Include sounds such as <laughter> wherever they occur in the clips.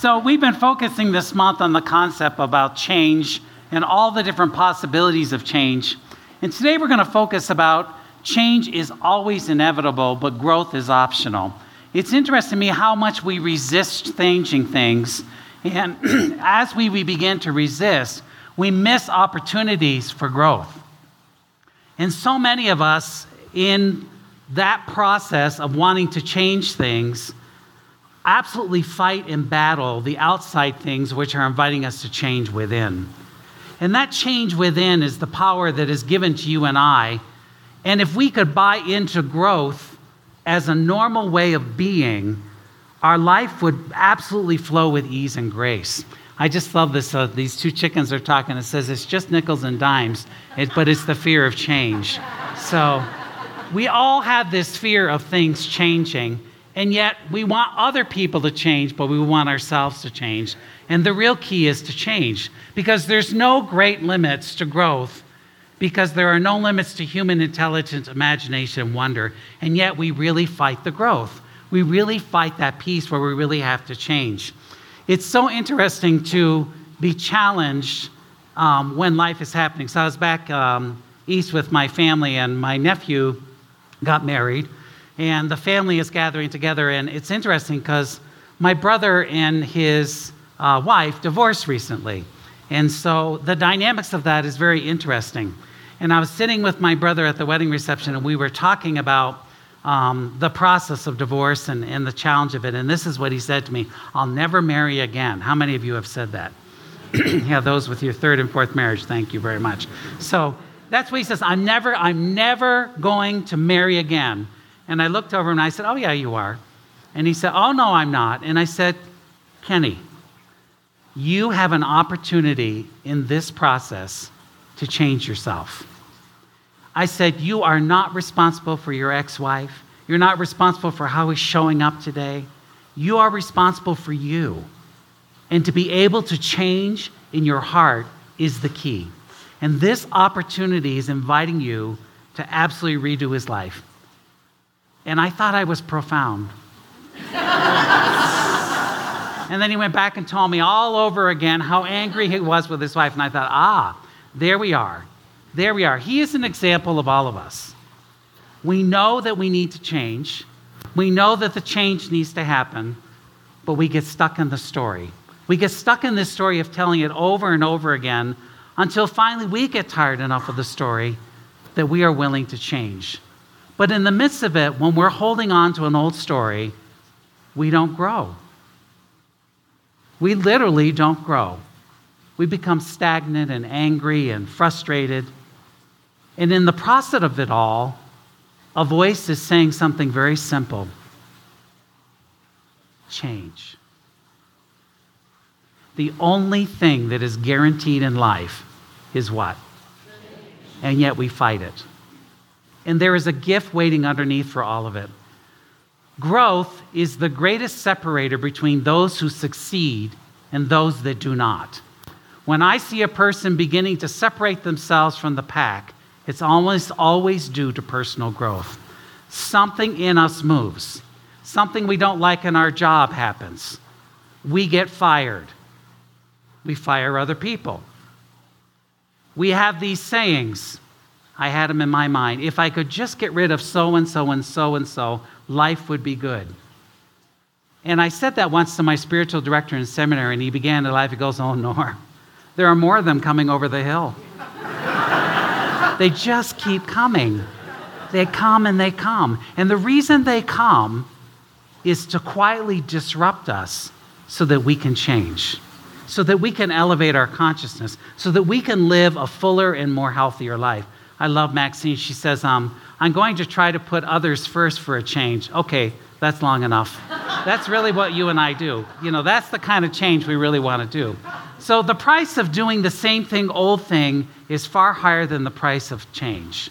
So, we've been focusing this month on the concept about change and all the different possibilities of change. And today we're going to focus about change is always inevitable, but growth is optional. It's interesting to me how much we resist changing things. And <clears throat> as we, we begin to resist, we miss opportunities for growth. And so many of us, in that process of wanting to change things, absolutely fight and battle the outside things which are inviting us to change within. And that change within is the power that is given to you and I. And if we could buy into growth as a normal way of being, our life would absolutely flow with ease and grace. I just love this. Uh, these two chickens are talking. It says it's just nickels and dimes, it, but it's the fear of change. So we all have this fear of things changing. And yet, we want other people to change, but we want ourselves to change. And the real key is to change because there's no great limits to growth, because there are no limits to human intelligence, imagination, and wonder. And yet, we really fight the growth. We really fight that piece where we really have to change. It's so interesting to be challenged um, when life is happening. So, I was back um, east with my family, and my nephew got married and the family is gathering together. And it's interesting because my brother and his uh, wife divorced recently. And so the dynamics of that is very interesting. And I was sitting with my brother at the wedding reception, and we were talking about um, the process of divorce and, and the challenge of it. And this is what he said to me I'll never marry again. How many of you have said that? <clears throat> yeah, those with your third and fourth marriage, thank you very much. So that's what he says. I'm never, I'm never going to marry again. And I looked over and I said, Oh, yeah, you are. And he said, Oh, no, I'm not. And I said, Kenny, you have an opportunity in this process to change yourself. I said, You are not responsible for your ex wife. You're not responsible for how he's showing up today. You are responsible for you. And to be able to change in your heart is the key. And this opportunity is inviting you to absolutely redo his life and I thought I was profound. and then he went back and told me all over again how angry he was with his wife. And I thought, ah, there we are. There we are. He is an example of all of us. We know that we need to change, we know that the change needs to happen, but we get stuck in the story. We get stuck in this story of telling it over and over again until finally we get tired enough of the story that we are willing to change. But in the midst of it, when we're holding on to an old story, we don't grow. We literally don't grow. We become stagnant and angry and frustrated. And in the process of it all, a voice is saying something very simple change. The only thing that is guaranteed in life is what? And yet we fight it and there is a gift waiting underneath for all of it. Growth is the greatest separator between those who succeed and those that do not. When I see a person beginning to separate themselves from the pack, it's almost always due to personal growth. Something in us moves. Something we don't like in our job happens. We get fired. We fire other people. We have these sayings I had them in my mind. If I could just get rid of so and so and so and so, life would be good. And I said that once to my spiritual director in seminary, and he began to laugh. He goes, Oh, Norm, there are more of them coming over the hill. <laughs> they just keep coming. They come and they come. And the reason they come is to quietly disrupt us so that we can change, so that we can elevate our consciousness, so that we can live a fuller and more healthier life. I love Maxine. She says, um, I'm going to try to put others first for a change. Okay, that's long enough. that's really what you and I do. You know, that's the kind of change we really want to do. So the price of doing the same thing, old thing, is far higher than the price of change.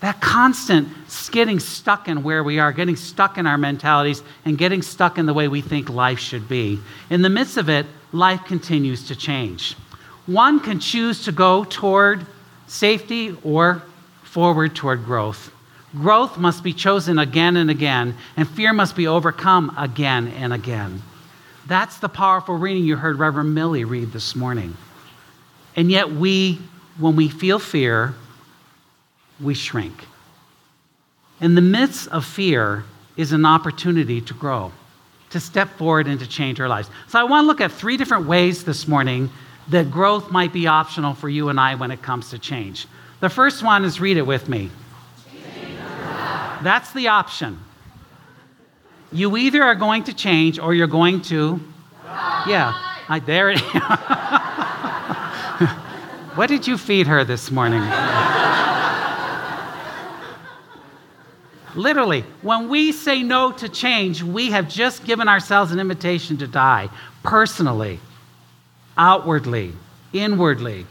That constant getting stuck in where we are, getting stuck in our mentalities, and getting stuck in the way we think life should be. In the midst of it, life continues to change. One can choose to go toward safety or forward toward growth. Growth must be chosen again and again, and fear must be overcome again and again. That's the powerful reading you heard Reverend Millie read this morning. And yet, we, when we feel fear, we shrink. In the midst of fear is an opportunity to grow, to step forward and to change our lives. So, I want to look at three different ways this morning that growth might be optional for you and I when it comes to change. The first one is read it with me. That's the option. You either are going to change or you're going to. Yeah, I, there it <laughs> What did you feed her this morning? Literally, when we say no to change, we have just given ourselves an invitation to die personally, outwardly, inwardly.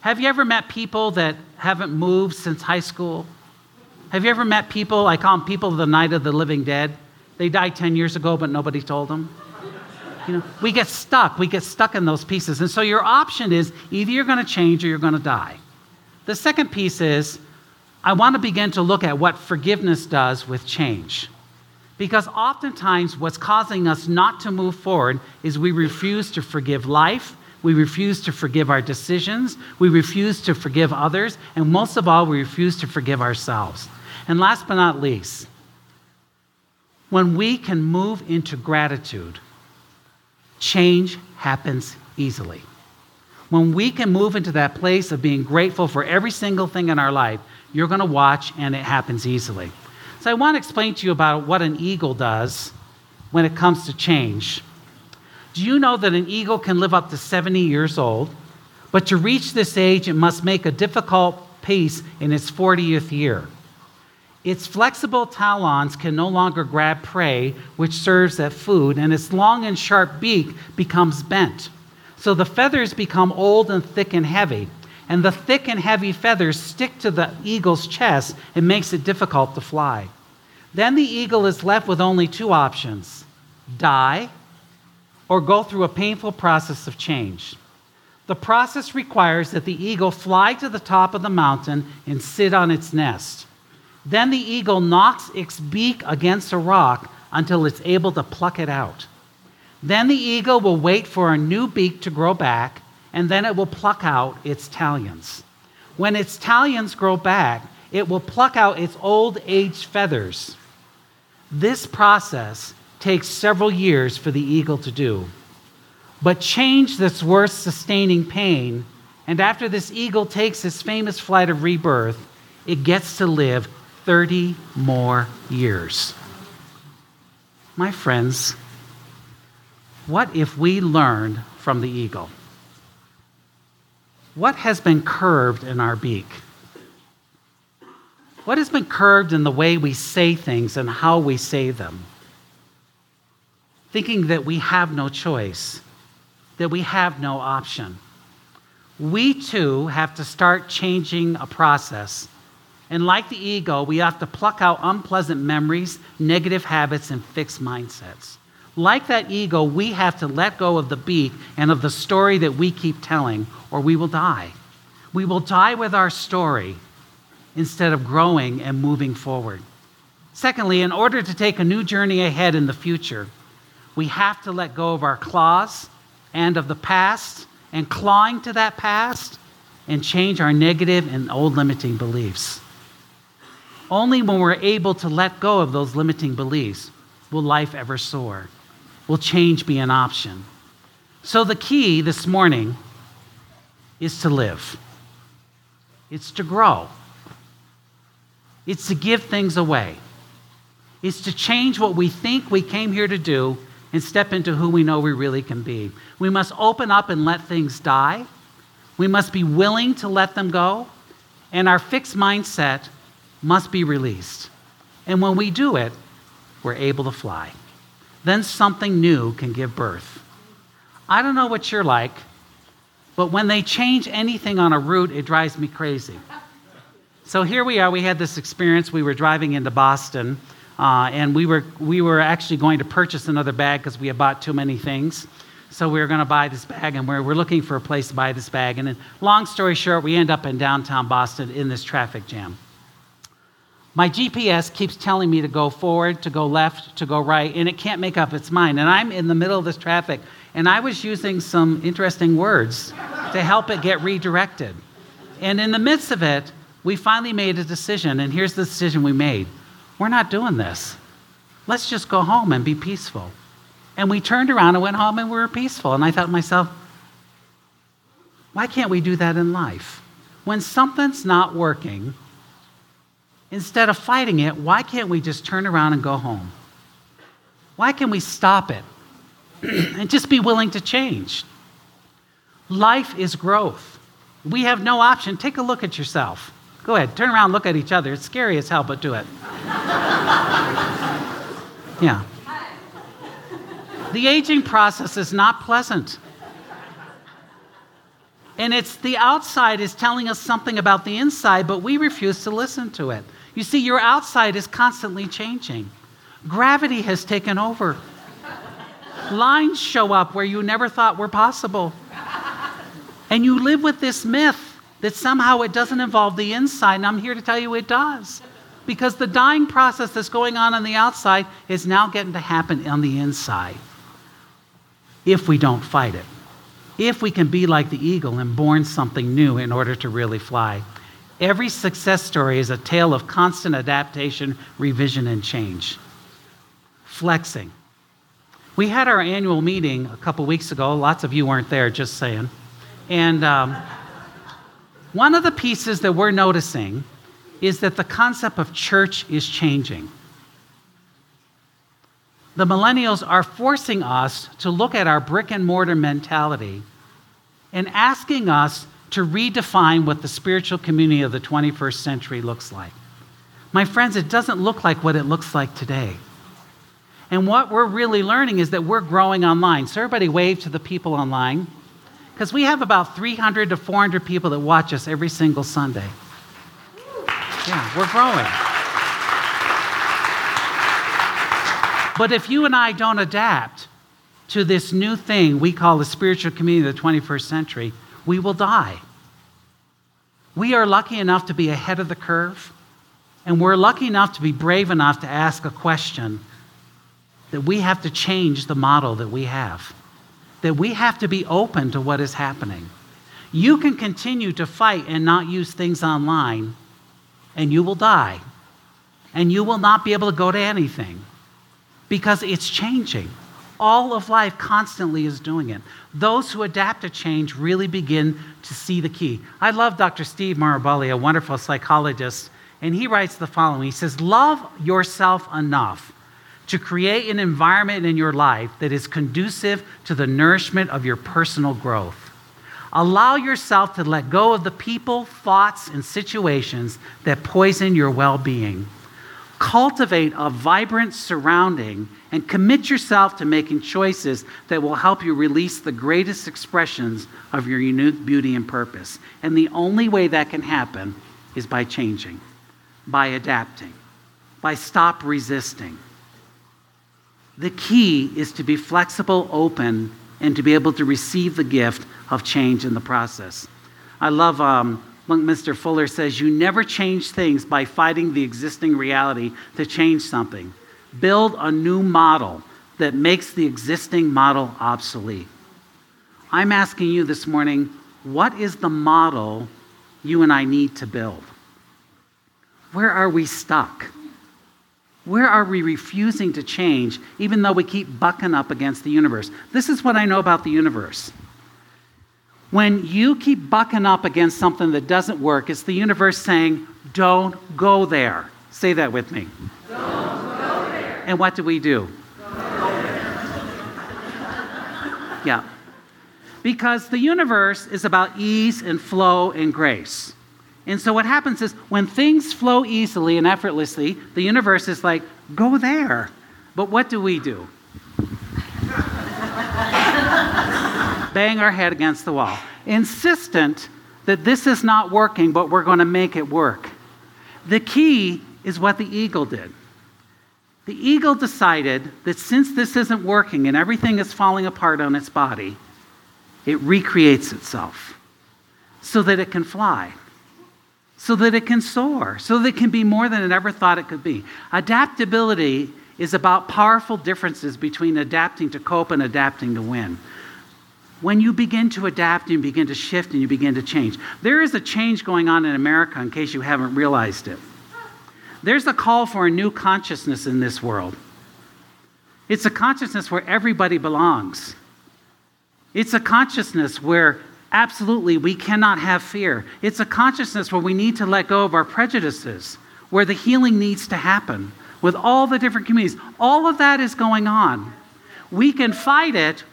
Have you ever met people that haven't moved since high school? Have you ever met people, I call them people of the night of the living dead? They died 10 years ago, but nobody told them. You know, we get stuck. We get stuck in those pieces. And so your option is either you're going to change or you're going to die. The second piece is I want to begin to look at what forgiveness does with change. Because oftentimes, what's causing us not to move forward is we refuse to forgive life, we refuse to forgive our decisions, we refuse to forgive others, and most of all, we refuse to forgive ourselves. And last but not least, when we can move into gratitude, change happens easily. When we can move into that place of being grateful for every single thing in our life, you're going to watch and it happens easily. So, I want to explain to you about what an eagle does when it comes to change. Do you know that an eagle can live up to 70 years old, but to reach this age, it must make a difficult pace in its 40th year? Its flexible talons can no longer grab prey, which serves as food, and its long and sharp beak becomes bent. So the feathers become old and thick and heavy, and the thick and heavy feathers stick to the eagle's chest and makes it difficult to fly. Then the eagle is left with only two options die or go through a painful process of change. The process requires that the eagle fly to the top of the mountain and sit on its nest. Then the eagle knocks its beak against a rock until it's able to pluck it out. Then the eagle will wait for a new beak to grow back, and then it will pluck out its talons. When its talons grow back, it will pluck out its old age feathers. This process takes several years for the eagle to do. But change that's worth sustaining pain, and after this eagle takes its famous flight of rebirth, it gets to live 30 more years. My friends, what if we learned from the eagle? What has been curved in our beak? What has been curved in the way we say things and how we say them? Thinking that we have no choice, that we have no option. We too have to start changing a process and like the ego, we have to pluck out unpleasant memories, negative habits, and fixed mindsets. Like that ego, we have to let go of the beak and of the story that we keep telling, or we will die. We will die with our story instead of growing and moving forward. Secondly, in order to take a new journey ahead in the future, we have to let go of our claws and of the past and clawing to that past and change our negative and old limiting beliefs. Only when we're able to let go of those limiting beliefs will life ever soar, will change be an option. So, the key this morning is to live, it's to grow, it's to give things away, it's to change what we think we came here to do and step into who we know we really can be. We must open up and let things die. We must be willing to let them go. And our fixed mindset must be released. And when we do it, we're able to fly. Then something new can give birth. I don't know what you're like, but when they change anything on a route, it drives me crazy. So here we are. We had this experience. We were driving into Boston, uh, and we were, we were actually going to purchase another bag because we had bought too many things. So we were going to buy this bag, and we're, we're looking for a place to buy this bag. And then, long story short, we end up in downtown Boston in this traffic jam. My GPS keeps telling me to go forward, to go left, to go right, and it can't make up its mind. And I'm in the middle of this traffic, and I was using some interesting words to help it get redirected. And in the midst of it, we finally made a decision, and here's the decision we made we're not doing this. Let's just go home and be peaceful. And we turned around and went home and we were peaceful. And I thought to myself, why can't we do that in life? When something's not working, instead of fighting it, why can't we just turn around and go home? Why can we stop it <clears throat> and just be willing to change? Life is growth. We have no option. Take a look at yourself. Go ahead, turn around, look at each other. It's scary as hell, but do it. yeah. The aging process is not pleasant. And it's the outside is telling us something about the inside, but we refuse to listen to it. You see, your outside is constantly changing. Gravity has taken over. Lines show up where you never thought were possible. And you live with this myth that somehow it doesn't involve the inside, and I'm here to tell you it does. Because the dying process that's going on on the outside is now getting to happen on the inside if we don't fight it. If we can be like the eagle and born something new in order to really fly. Every success story is a tale of constant adaptation, revision, and change. Flexing. We had our annual meeting a couple weeks ago. Lots of you weren't there, just saying. And um, one of the pieces that we're noticing is that the concept of church is changing. The millennials are forcing us to look at our brick and mortar mentality and asking us to redefine what the spiritual community of the 21st century looks like. My friends, it doesn't look like what it looks like today. And what we're really learning is that we're growing online. So, everybody wave to the people online. Because we have about 300 to 400 people that watch us every single Sunday. Yeah, we're growing. But if you and I don't adapt to this new thing we call the spiritual community of the 21st century, we will die. We are lucky enough to be ahead of the curve, and we're lucky enough to be brave enough to ask a question that we have to change the model that we have, that we have to be open to what is happening. You can continue to fight and not use things online, and you will die, and you will not be able to go to anything because it's changing. All of life constantly is doing it. Those who adapt to change really begin to see the key. I love Dr. Steve Maraboli, a wonderful psychologist, and he writes the following He says, Love yourself enough to create an environment in your life that is conducive to the nourishment of your personal growth. Allow yourself to let go of the people, thoughts, and situations that poison your well being. Cultivate a vibrant surrounding and commit yourself to making choices that will help you release the greatest expressions of your unique beauty and purpose. And the only way that can happen is by changing, by adapting, by stop resisting. The key is to be flexible, open, and to be able to receive the gift of change in the process. I love um, Mr. Fuller says, You never change things by fighting the existing reality to change something. Build a new model that makes the existing model obsolete. I'm asking you this morning, what is the model you and I need to build? Where are we stuck? Where are we refusing to change, even though we keep bucking up against the universe? This is what I know about the universe. When you keep bucking up against something that doesn't work, it's the universe saying, Don't go there. Say that with me. Don't go there. And what do we do? Yeah. Because the universe is about ease and flow and grace. And so what happens is when things flow easily and effortlessly, the universe is like, go there. But what do we do? <laughs> bang our head against the wall, insistent that this is not working, but we're going to make it work. The key is what the eagle did. The eagle decided that since this isn't working and everything is falling apart on its body, it recreates itself so that it can fly, so that it can soar, so that it can be more than it ever thought it could be. Adaptability is about powerful differences between adapting to cope and adapting to win. When you begin to adapt and begin to shift and you begin to change, there is a change going on in America in case you haven't realized it. There's a call for a new consciousness in this world. It's a consciousness where everybody belongs. It's a consciousness where absolutely we cannot have fear. It's a consciousness where we need to let go of our prejudices, where the healing needs to happen with all the different communities. All of that is going on. We can fight it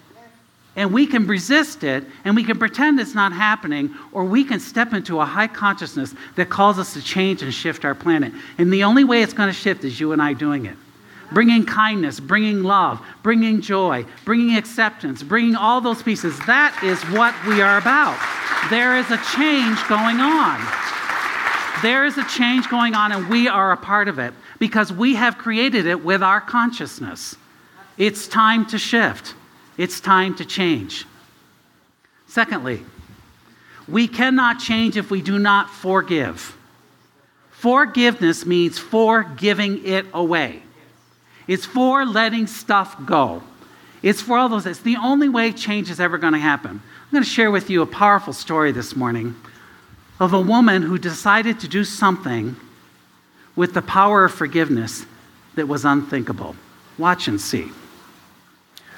and we can resist it and we can pretend it's not happening, or we can step into a high consciousness that calls us to change and shift our planet. And the only way it's going to shift is you and I doing it. Bringing kindness, bringing love, bringing joy, bringing acceptance, bringing all those pieces. That is what we are about. There is a change going on. There is a change going on, and we are a part of it because we have created it with our consciousness. It's time to shift, it's time to change. Secondly, we cannot change if we do not forgive. Forgiveness means for giving it away. It's for letting stuff go. It's for all those. It's the only way change is ever going to happen. I'm going to share with you a powerful story this morning of a woman who decided to do something with the power of forgiveness that was unthinkable. Watch and see.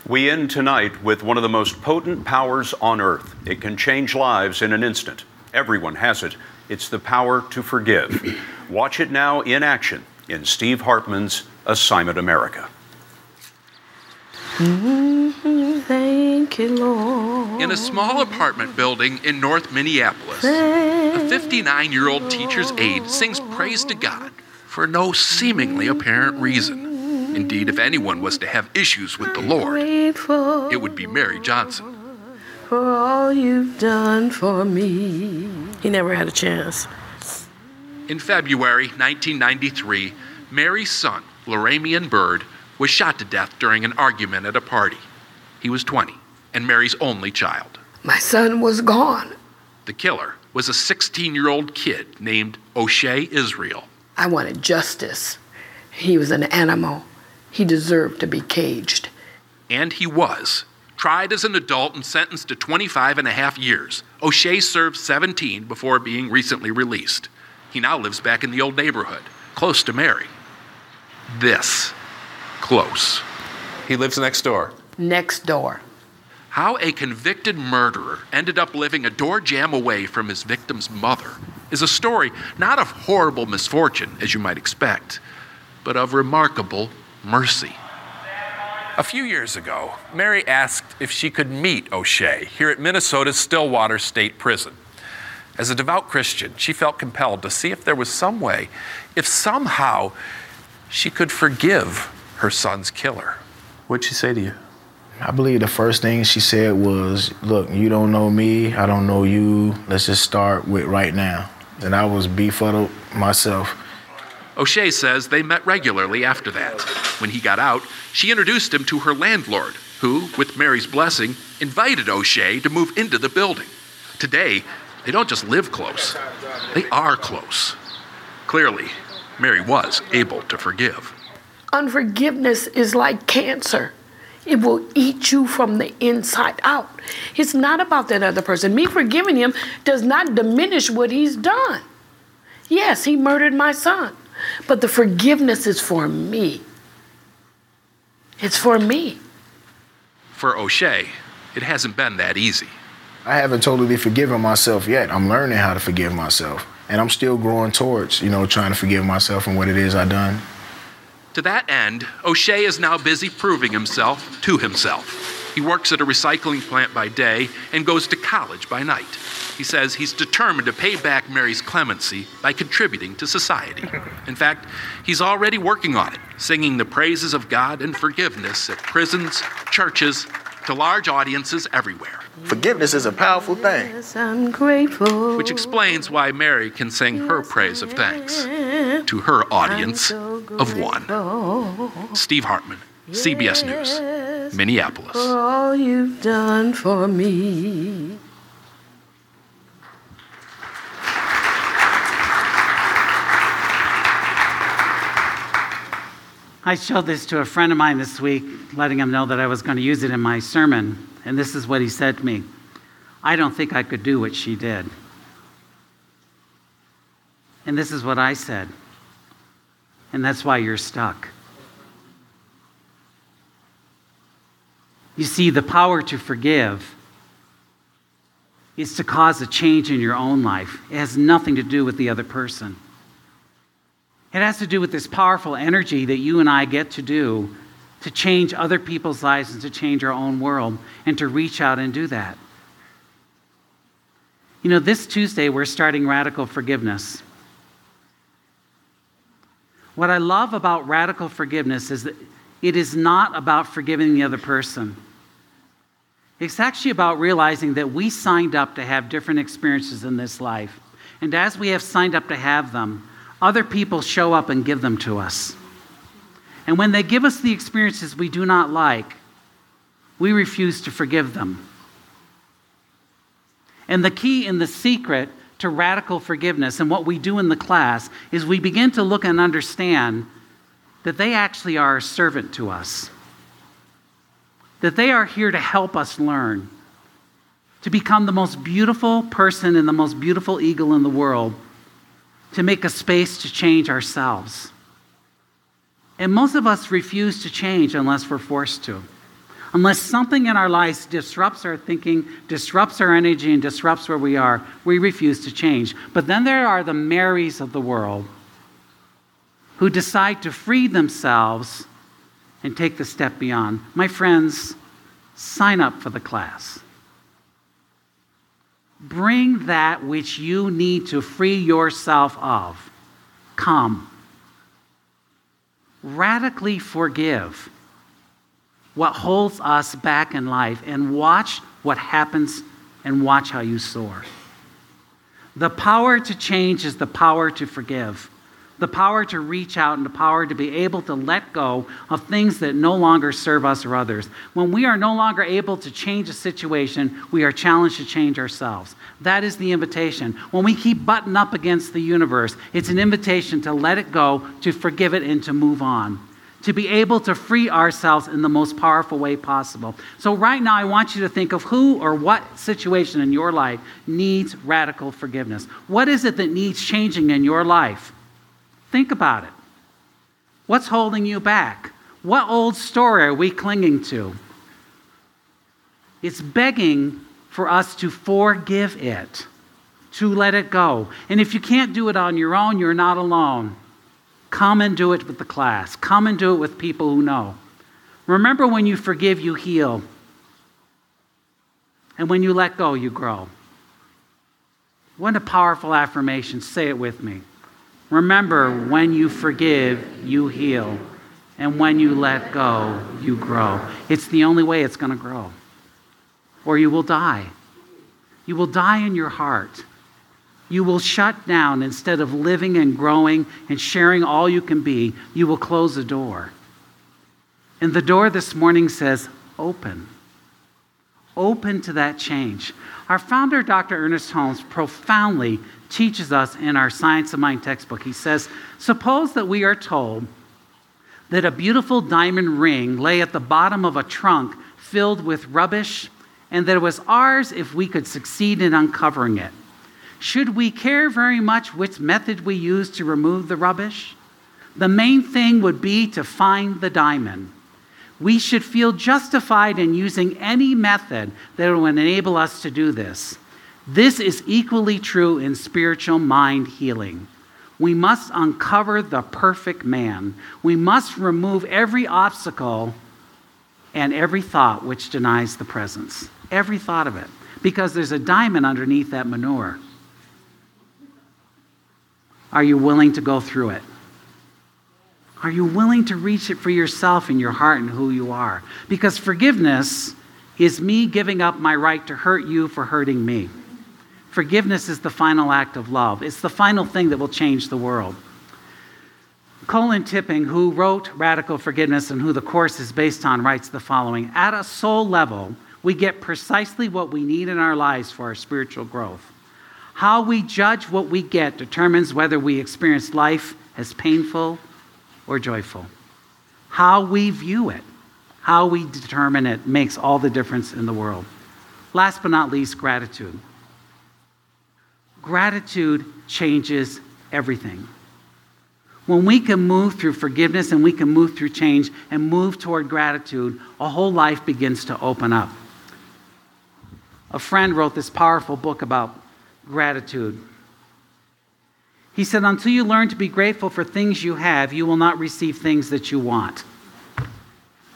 We end tonight with one of the most potent powers on earth. It can change lives in an instant. Everyone has it. It's the power to forgive. <clears throat> Watch it now in action in Steve Hartman's Assignment America. Mm-hmm, thank you, Lord. In a small apartment building in North Minneapolis, a 59 year old teacher's aide sings praise to God for no seemingly apparent reason. Indeed, if anyone was to have issues with the Lord, it would be Mary Johnson. for all you've done for me. He never had a chance. In February 1993, Mary's son, Laramiun Byrd, was shot to death during an argument at a party. He was 20 and Mary's only child. My son was gone. The killer was a 16 year old kid named O'Shea Israel. I wanted justice. He was an animal. He deserved to be caged. And he was. Tried as an adult and sentenced to 25 and a half years. O'Shea served 17 before being recently released. He now lives back in the old neighborhood, close to Mary. This close. He lives next door. Next door. How a convicted murderer ended up living a door jam away from his victim's mother is a story not of horrible misfortune, as you might expect, but of remarkable mercy. A few years ago, Mary asked if she could meet O'Shea here at Minnesota's Stillwater State Prison. As a devout Christian, she felt compelled to see if there was some way, if somehow she could forgive her son's killer. What'd she say to you? I believe the first thing she said was, Look, you don't know me, I don't know you. Let's just start with right now. And I was befuddled myself. O'Shea says they met regularly after that. When he got out, she introduced him to her landlord, who, with Mary's blessing, invited O'Shea to move into the building. Today, they don't just live close, they are close. Clearly, Mary was able to forgive. Unforgiveness is like cancer. It will eat you from the inside out. It's not about that other person. Me forgiving him does not diminish what he's done. Yes, he murdered my son, but the forgiveness is for me. It's for me. For O'Shea, it hasn't been that easy. I haven't totally forgiven myself yet. I'm learning how to forgive myself. And I'm still growing towards, you know, trying to forgive myself and what it is I done. To that end, O'Shea is now busy proving himself to himself. He works at a recycling plant by day and goes to college by night. He says he's determined to pay back Mary's clemency by contributing to society. In fact, he's already working on it, singing the praises of God and forgiveness at prisons, churches, to large audiences everywhere. Forgiveness is a powerful thing. Which explains why Mary can sing her praise of thanks to her audience of one. Steve Hartman, CBS News, Minneapolis. all you've done for me. I showed this to a friend of mine this week, letting him know that I was going to use it in my sermon and this is what he said to me I don't think I could do what she did. And this is what I said. And that's why you're stuck. You see, the power to forgive is to cause a change in your own life. It has nothing to do with the other person. It has to do with this powerful energy that you and I get to do to change other people's lives and to change our own world and to reach out and do that. You know, this Tuesday we're starting radical forgiveness. What I love about radical forgiveness is that it is not about forgiving the other person. It's actually about realizing that we signed up to have different experiences in this life. And as we have signed up to have them, other people show up and give them to us. And when they give us the experiences we do not like, we refuse to forgive them. And the key and the secret to radical forgiveness and what we do in the class is we begin to look and understand that they actually are a servant to us, that they are here to help us learn, to become the most beautiful person and the most beautiful eagle in the world, to make a space to change ourselves. And most of us refuse to change unless we're forced to. Unless something in our lives disrupts our thinking, disrupts our energy, and disrupts where we are, we refuse to change. But then there are the Marys of the world who decide to free themselves and take the step beyond. My friends, sign up for the class. Bring that which you need to free yourself of. Come. Radically forgive what holds us back in life and watch what happens and watch how you soar. The power to change is the power to forgive, the power to reach out, and the power to be able to let go of things that no longer serve us or others. When we are no longer able to change a situation, we are challenged to change ourselves. That is the invitation. When we keep butting up against the universe, it's an invitation to let it go, to forgive it, and to move on to be able to free ourselves in the most powerful way possible. So, right now, I want you to think of who or what situation in your life needs radical forgiveness. What is it that needs changing in your life? Think about it. What's holding you back? What old story are we clinging to? It's begging for us to forgive it, to let it go. And if you can't do it on your own, you're not alone. Come and do it with the class. Come and do it with people who know. Remember, when you forgive, you heal. And when you let go, you grow. What a powerful affirmation. Say it with me. Remember, when you forgive, you heal. And when you let go, you grow. It's the only way it's going to grow. Or you will die. You will die in your heart you will shut down instead of living and growing and sharing all you can be, you will close the door. And the door this morning says, open. Open to that change. Our founder, Dr. Ernest Holmes, profoundly teaches us in our Science of Mind textbook. He says, Suppose that we are told that a beautiful diamond ring lay at the bottom of a trunk filled with rubbish, and that it was ours if we could succeed in uncovering it. Should we care very much which method we use to remove the rubbish? The main thing would be to find the diamond. We should feel justified in using any method that will enable us to do this. This is equally true in spiritual mind healing. We must uncover the perfect man. We must remove every obstacle and every thought which denies the presence. Every thought of it. Because there's a diamond underneath that manure. Are you willing to go through it? Are you willing to reach it for yourself in your heart and who you are? Because forgiveness is me giving up my right to hurt you for hurting me. Forgiveness is the final act of love, it's the final thing that will change the world. Colin Tipping, who wrote Radical Forgiveness and who the course is based on, writes the following At a soul level, we get precisely what we need in our lives for our spiritual growth. How we judge what we get determines whether we experience life as painful or joyful. How we view it, how we determine it, makes all the difference in the world. Last but not least, gratitude. Gratitude changes everything. When we can move through forgiveness and we can move through change and move toward gratitude, a whole life begins to open up. A friend wrote this powerful book about gratitude. He said, Until you learn to be grateful for things you have, you will not receive things that you want.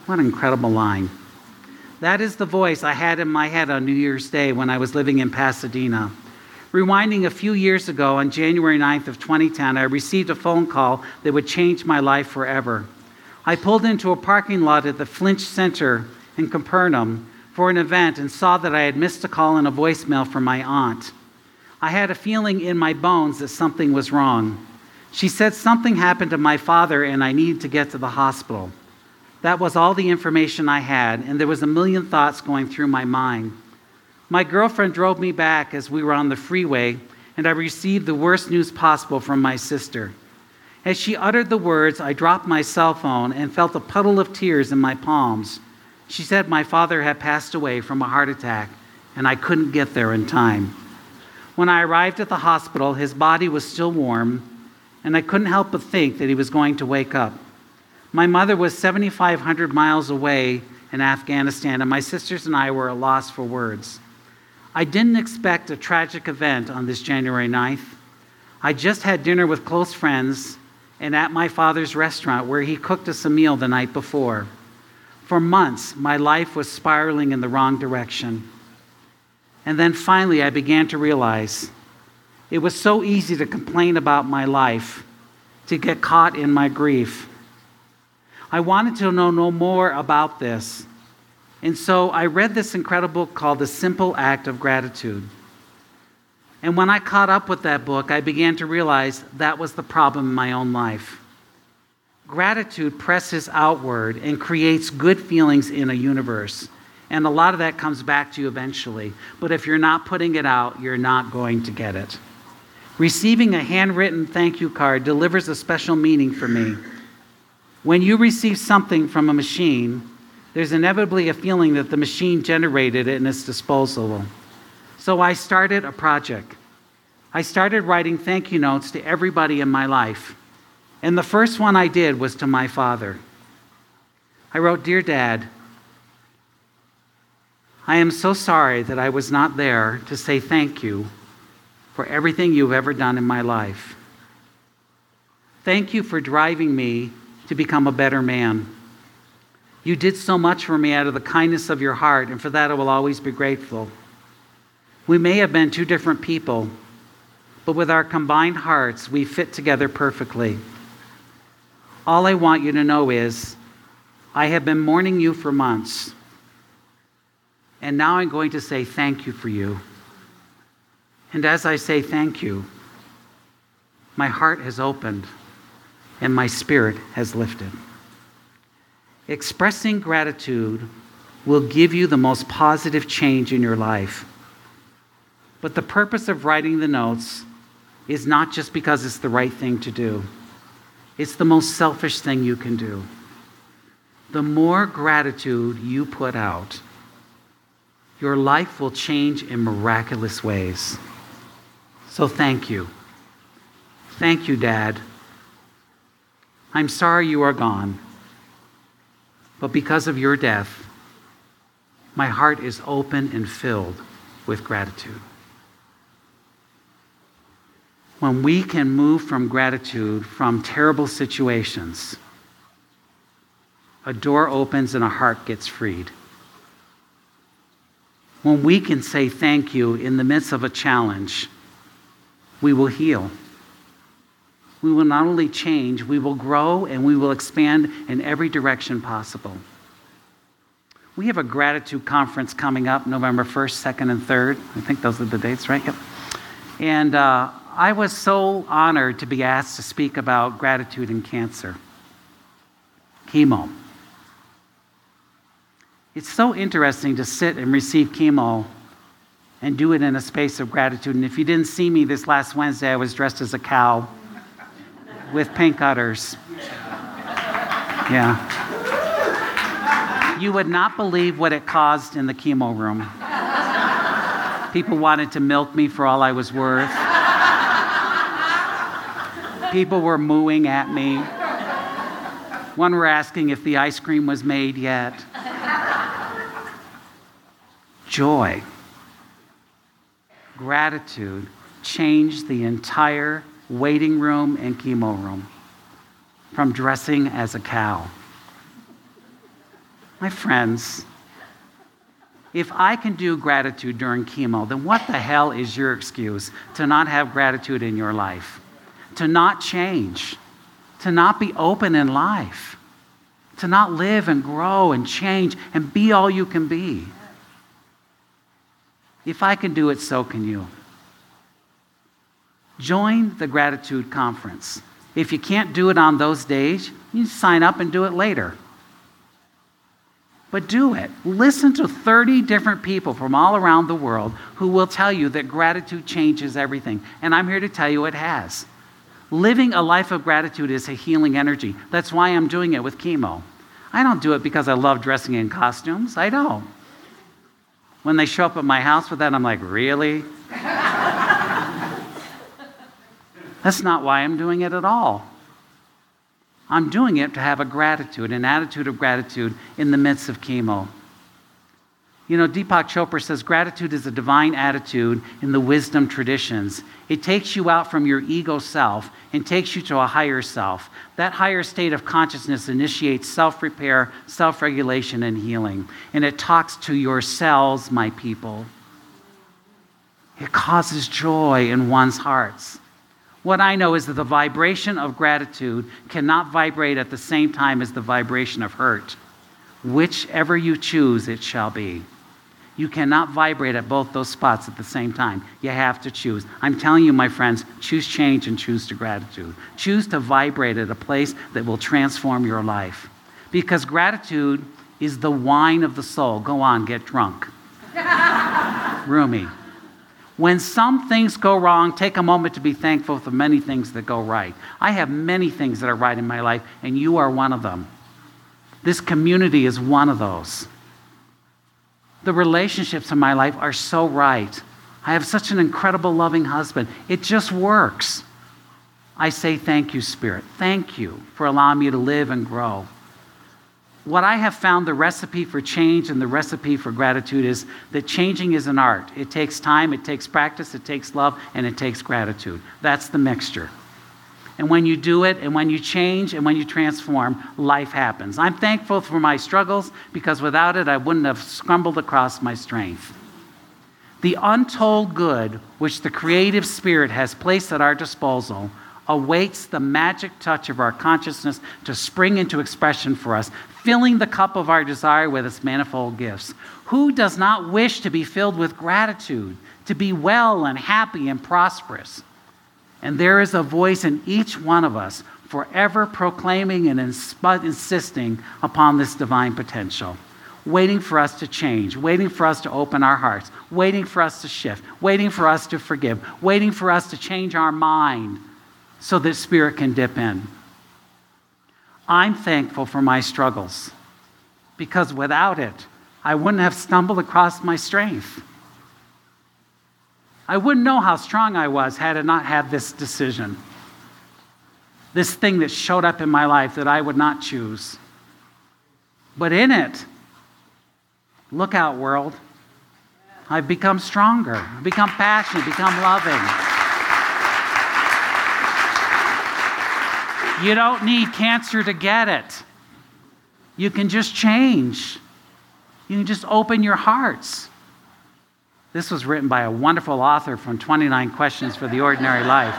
What an incredible line. That is the voice I had in my head on New Year's Day when I was living in Pasadena. Rewinding a few years ago, on January 9th of 2010, I received a phone call that would change my life forever. I pulled into a parking lot at the Flint Center in Cupertino for an event and saw that I had missed a call and a voicemail from my aunt. I had a feeling in my bones that something was wrong. She said something happened to my father and I needed to get to the hospital. That was all the information I had, and there was a million thoughts going through my mind. My girlfriend drove me back as we were on the freeway, and I received the worst news possible from my sister. As she uttered the words, I dropped my cell phone and felt a puddle of tears in my palms. She said my father had passed away from a heart attack, and I couldn't get there in time. When I arrived at the hospital, his body was still warm, and I couldn't help but think that he was going to wake up. My mother was 7,500 miles away in Afghanistan, and my sisters and I were at a loss for words. I didn't expect a tragic event on this January 9th. I just had dinner with close friends and at my father's restaurant where he cooked us a meal the night before. For months, my life was spiraling in the wrong direction. And then finally, I began to realize it was so easy to complain about my life, to get caught in my grief. I wanted to know no more about this. And so I read this incredible book called The Simple Act of Gratitude. And when I caught up with that book, I began to realize that was the problem in my own life. Gratitude presses outward and creates good feelings in a universe. And a lot of that comes back to you eventually. But if you're not putting it out, you're not going to get it. Receiving a handwritten thank you card delivers a special meaning for me. When you receive something from a machine, there's inevitably a feeling that the machine generated it and it's disposable. So I started a project. I started writing thank you notes to everybody in my life. And the first one I did was to my father. I wrote, Dear Dad, I am so sorry that I was not there to say thank you for everything you've ever done in my life. Thank you for driving me to become a better man. You did so much for me out of the kindness of your heart, and for that I will always be grateful. We may have been two different people, but with our combined hearts, we fit together perfectly. All I want you to know is I have been mourning you for months, and now I'm going to say thank you for you. And as I say thank you, my heart has opened and my spirit has lifted. Expressing gratitude will give you the most positive change in your life. But the purpose of writing the notes is not just because it's the right thing to do, it's the most selfish thing you can do. The more gratitude you put out, your life will change in miraculous ways. So thank you. Thank you, Dad. I'm sorry you are gone, but because of your death, my heart is open and filled with gratitude. When we can move from gratitude from terrible situations, a door opens and a heart gets freed. When we can say thank you in the midst of a challenge, we will heal. We will not only change, we will grow and we will expand in every direction possible. We have a gratitude conference coming up November 1st, 2nd, and 3rd. I think those are the dates, right? Yep. And uh, I was so honored to be asked to speak about gratitude in cancer, chemo. It's so interesting to sit and receive chemo and do it in a space of gratitude. And if you didn't see me this last Wednesday, I was dressed as a cow with pink udders. Yeah. You would not believe what it caused in the chemo room. People wanted to milk me for all I was worth. People were mooing at me. One were asking if the ice cream was made yet. Joy, gratitude changed the entire waiting room and chemo room from dressing as a cow. My friends, if I can do gratitude during chemo, then what the hell is your excuse to not have gratitude in your life? To not change? To not be open in life? To not live and grow and change and be all you can be? If I can do it, so can you. Join the gratitude conference. If you can't do it on those days, you sign up and do it later. But do it. Listen to 30 different people from all around the world who will tell you that gratitude changes everything. And I'm here to tell you it has. Living a life of gratitude is a healing energy. That's why I'm doing it with chemo. I don't do it because I love dressing in costumes. I don't. When they show up at my house with that, I'm like, really? That's not why I'm doing it at all. I'm doing it to have a gratitude, an attitude of gratitude in the midst of chemo. You know, Deepak Chopra says gratitude is a divine attitude in the wisdom traditions. It takes you out from your ego self and takes you to a higher self. That higher state of consciousness initiates self repair, self regulation, and healing. And it talks to your cells, my people. It causes joy in one's hearts. What I know is that the vibration of gratitude cannot vibrate at the same time as the vibration of hurt. Whichever you choose, it shall be. You cannot vibrate at both those spots at the same time. You have to choose. I'm telling you, my friends, choose change and choose to gratitude. Choose to vibrate at a place that will transform your life. Because gratitude is the wine of the soul. Go on, get drunk. <laughs> Rumi. When some things go wrong, take a moment to be thankful for many things that go right. I have many things that are right in my life, and you are one of them. This community is one of those. The relationships in my life are so right. I have such an incredible, loving husband. It just works. I say thank you, Spirit. Thank you for allowing me to live and grow what I have found the recipe for change and the recipe for gratitude is that changing is an art. It takes time, it takes practice, it takes love, and it takes gratitude. That's the mixture. And when you do it, and when you change, and when you transform, life happens. I'm thankful for my struggles because without it, I wouldn't have scrambled across my strength. The untold good which the creative spirit has placed at our disposal awaits the magic touch of our consciousness to spring into expression for us, filling the cup of our desire with its manifold gifts. Who does not wish to be filled with gratitude, to be well and happy and prosperous? And there is a voice in each one of us forever proclaiming and insisting upon this divine potential, waiting for us to change, waiting for us to open our hearts, waiting for us to shift, waiting for us to forgive, waiting for us to change our mind so that Spirit can dip in. I'm thankful for my struggles because without it, I wouldn't have stumbled across my strength. I wouldn't know how strong I was had I not had this decision. This thing that showed up in my life that I would not choose. But in it, look out, world. I've become stronger, I've become passionate, become loving. You don't need cancer to get it. You can just change. You can just open your hearts. This was written by a wonderful author from 29 Questions for the Ordinary Life.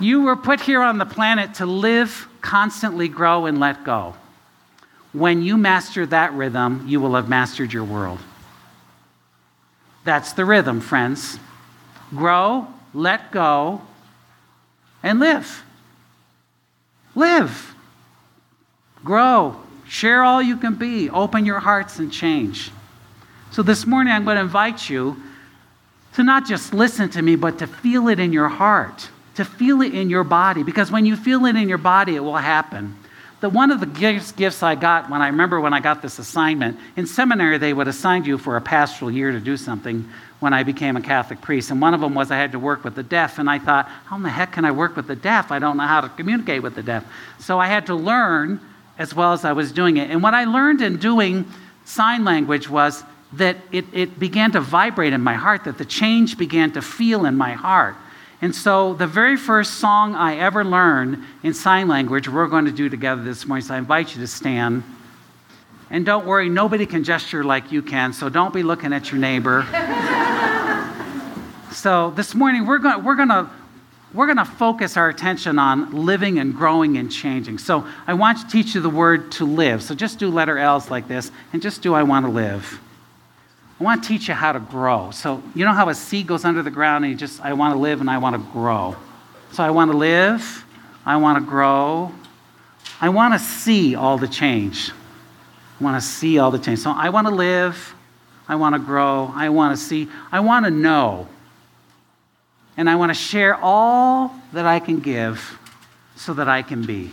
You were put here on the planet to live, constantly grow, and let go. When you master that rhythm, you will have mastered your world. That's the rhythm, friends. Grow, let go, and live. Live, grow, share all you can be, open your hearts and change. So this morning, I'm going to invite you to not just listen to me, but to feel it in your heart, to feel it in your body, because when you feel it in your body, it will happen. the, one of the gifts, gifts I got when I remember when I got this assignment, in seminary, they would assign you for a pastoral year to do something when I became a Catholic priest. And one of them was I had to work with the deaf. And I thought, how in the heck can I work with the deaf? I don't know how to communicate with the deaf. So I had to learn as well as I was doing it. And what I learned in doing sign language was that it, it began to vibrate in my heart, that the change began to feel in my heart. And so, the very first song I ever learned in sign language, we're going to do together this morning. So, I invite you to stand. And don't worry, nobody can gesture like you can, so don't be looking at your neighbor. <laughs> so, this morning, we're going we're going to we're going to focus our attention on living and growing and changing. So, I want to teach you the word to live. So, just do letter L's like this and just do I want to live. I want to teach you how to grow. So, you know how a seed goes under the ground and you just, I want to live and I want to grow. So, I want to live, I want to grow, I want to see all the change. I want to see all the change. So, I want to live, I want to grow, I want to see, I want to know. And I want to share all that I can give so that I can be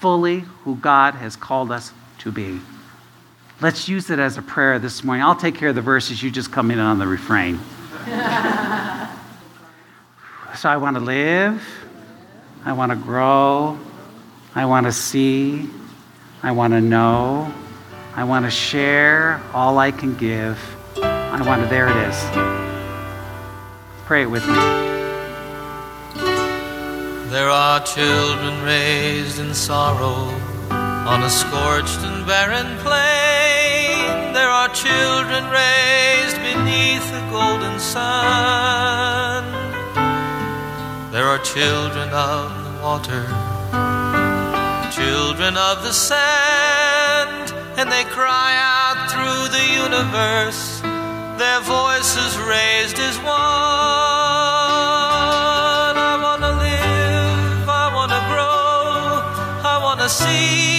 fully who God has called us to be. Let's use it as a prayer this morning. I'll take care of the verses. You just come in on the refrain. <laughs> so I want to live. I want to grow. I want to see. I want to know. I want to share all I can give. I want to, there it is. Pray it with me. There are children raised in sorrow on a scorched and barren plain. There are children raised beneath the golden sun. There are children of the water, children of the sand, and they cry out through the universe, their voices raised as one. I want to live, I want to grow, I want to see,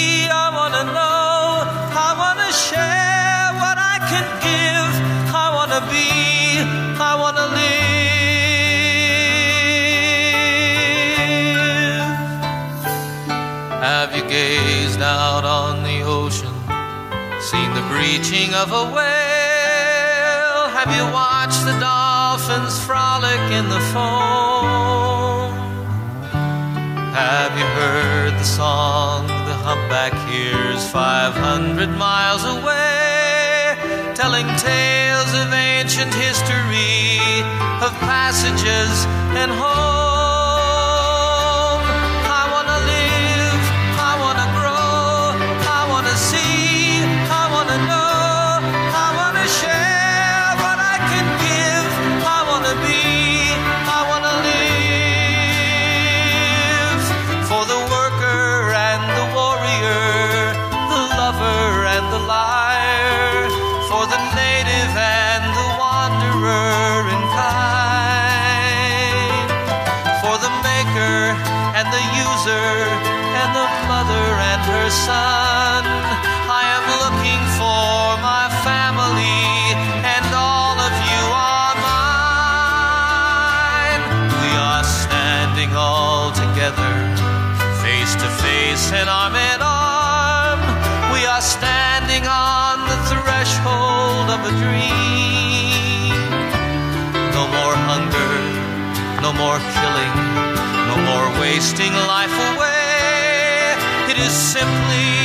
of a whale? Have you watched the dolphins frolic in the foam? Have you heard the song the humpback hears 500 miles away? Telling tales of ancient history, of passages and home. Face to face and arm in arm. We are standing on the threshold of a dream. No more hunger, no more killing, no more wasting life away. It is simply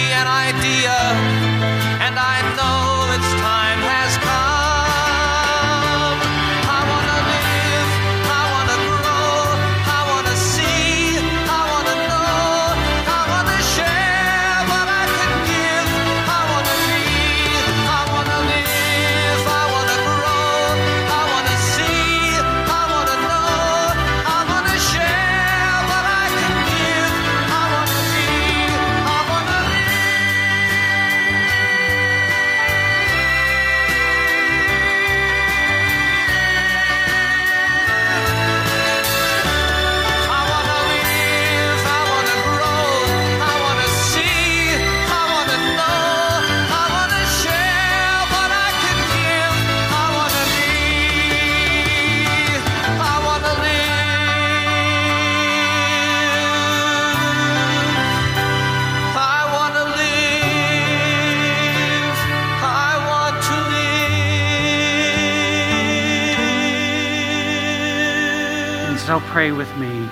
So pray with me.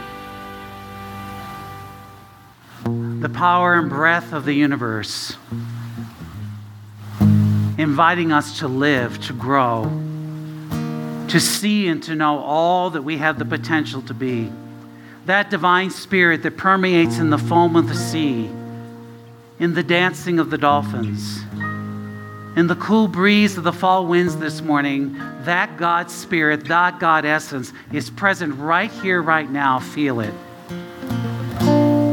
The power and breath of the universe, inviting us to live, to grow, to see and to know all that we have the potential to be. That divine spirit that permeates in the foam of the sea, in the dancing of the dolphins, in the cool breeze of the fall winds this morning, that God spirit, that God essence is present right here, right now. Feel it.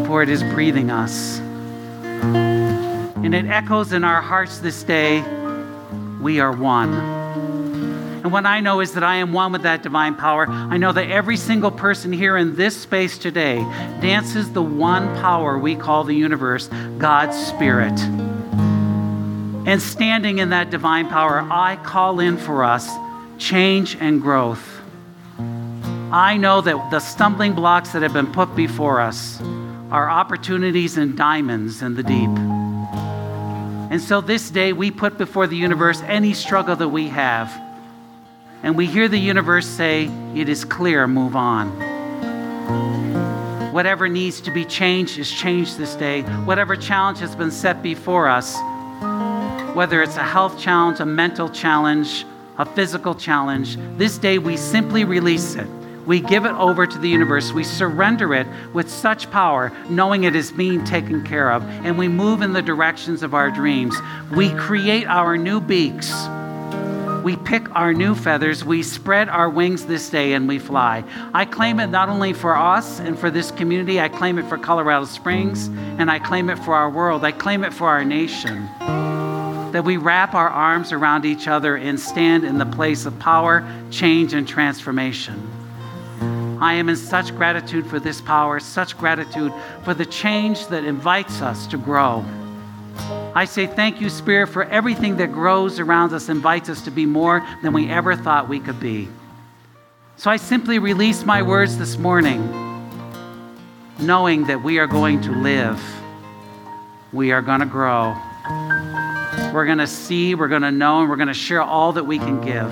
For it is breathing us. And it echoes in our hearts this day we are one. And what I know is that I am one with that divine power. I know that every single person here in this space today dances the one power we call the universe, God's Spirit. And standing in that divine power, I call in for us change and growth. I know that the stumbling blocks that have been put before us are opportunities and diamonds in the deep. And so this day we put before the universe any struggle that we have. And we hear the universe say, It is clear, move on. Whatever needs to be changed is changed this day. Whatever challenge has been set before us, whether it's a health challenge, a mental challenge, a physical challenge, this day we simply release it. We give it over to the universe. We surrender it with such power, knowing it is being taken care of, and we move in the directions of our dreams. We create our new beaks. We pick our new feathers, we spread our wings this day, and we fly. I claim it not only for us and for this community, I claim it for Colorado Springs, and I claim it for our world. I claim it for our nation that we wrap our arms around each other and stand in the place of power, change, and transformation. I am in such gratitude for this power, such gratitude for the change that invites us to grow. I say thank you, Spirit, for everything that grows around us, invites us to be more than we ever thought we could be. So I simply release my words this morning, knowing that we are going to live, we are going to grow. We're going to see, we're going to know, and we're going to share all that we can give.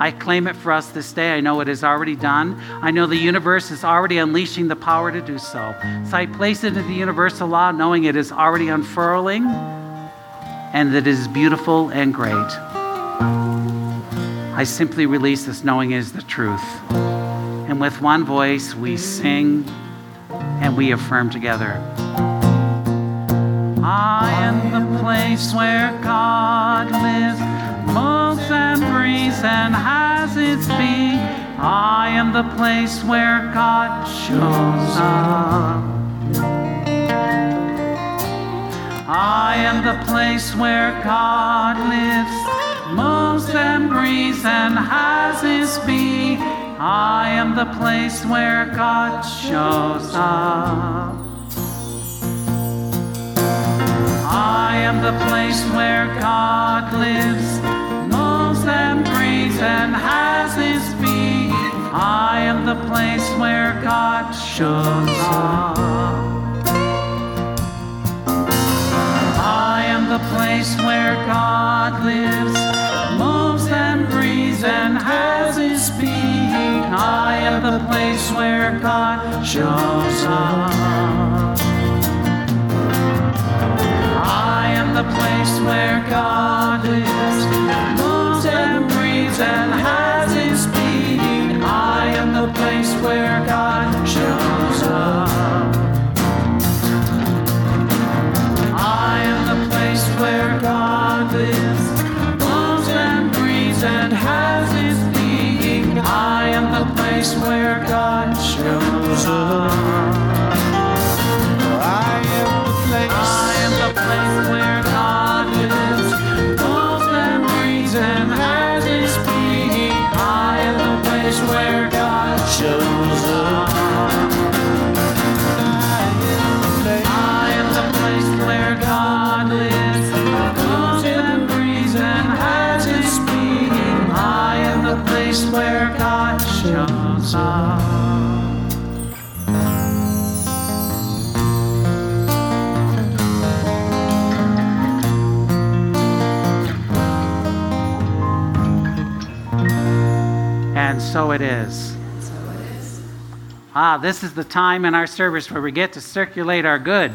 I claim it for us this day. I know it is already done. I know the universe is already unleashing the power to do so. So I place it in the universal law, knowing it is already unfurling and that it is beautiful and great. I simply release this knowing it is the truth. And with one voice, we sing and we affirm together. I am the place where God lives, moves and breathes and has its being. I am the place where God shows up. I am the place where God lives, moves and breathes and has his being. I am the place where God shows up. I am the place where God lives, moves and breathes and has his being. I am the place where God shows up. I am the place where God lives, moves and breathes and has his being. I am the place where God shows up. Place where God lives, moves and breathes and has his being. I am the place where God shows up. I am the place where God lives, moves and breathes and has his So it is. Ah, this is the time in our service where we get to circulate our good,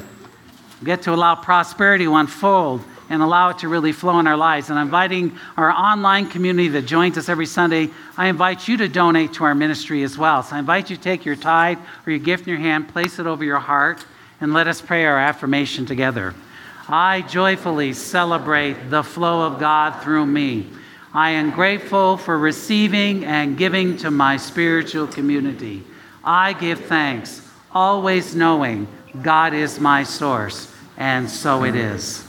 we get to allow prosperity to unfold and allow it to really flow in our lives. And I'm inviting our online community that joins us every Sunday, I invite you to donate to our ministry as well. So I invite you to take your tithe or your gift in your hand, place it over your heart, and let us pray our affirmation together. I joyfully celebrate the flow of God through me. I am grateful for receiving and giving to my spiritual community. I give thanks, always knowing God is my source, and so it is.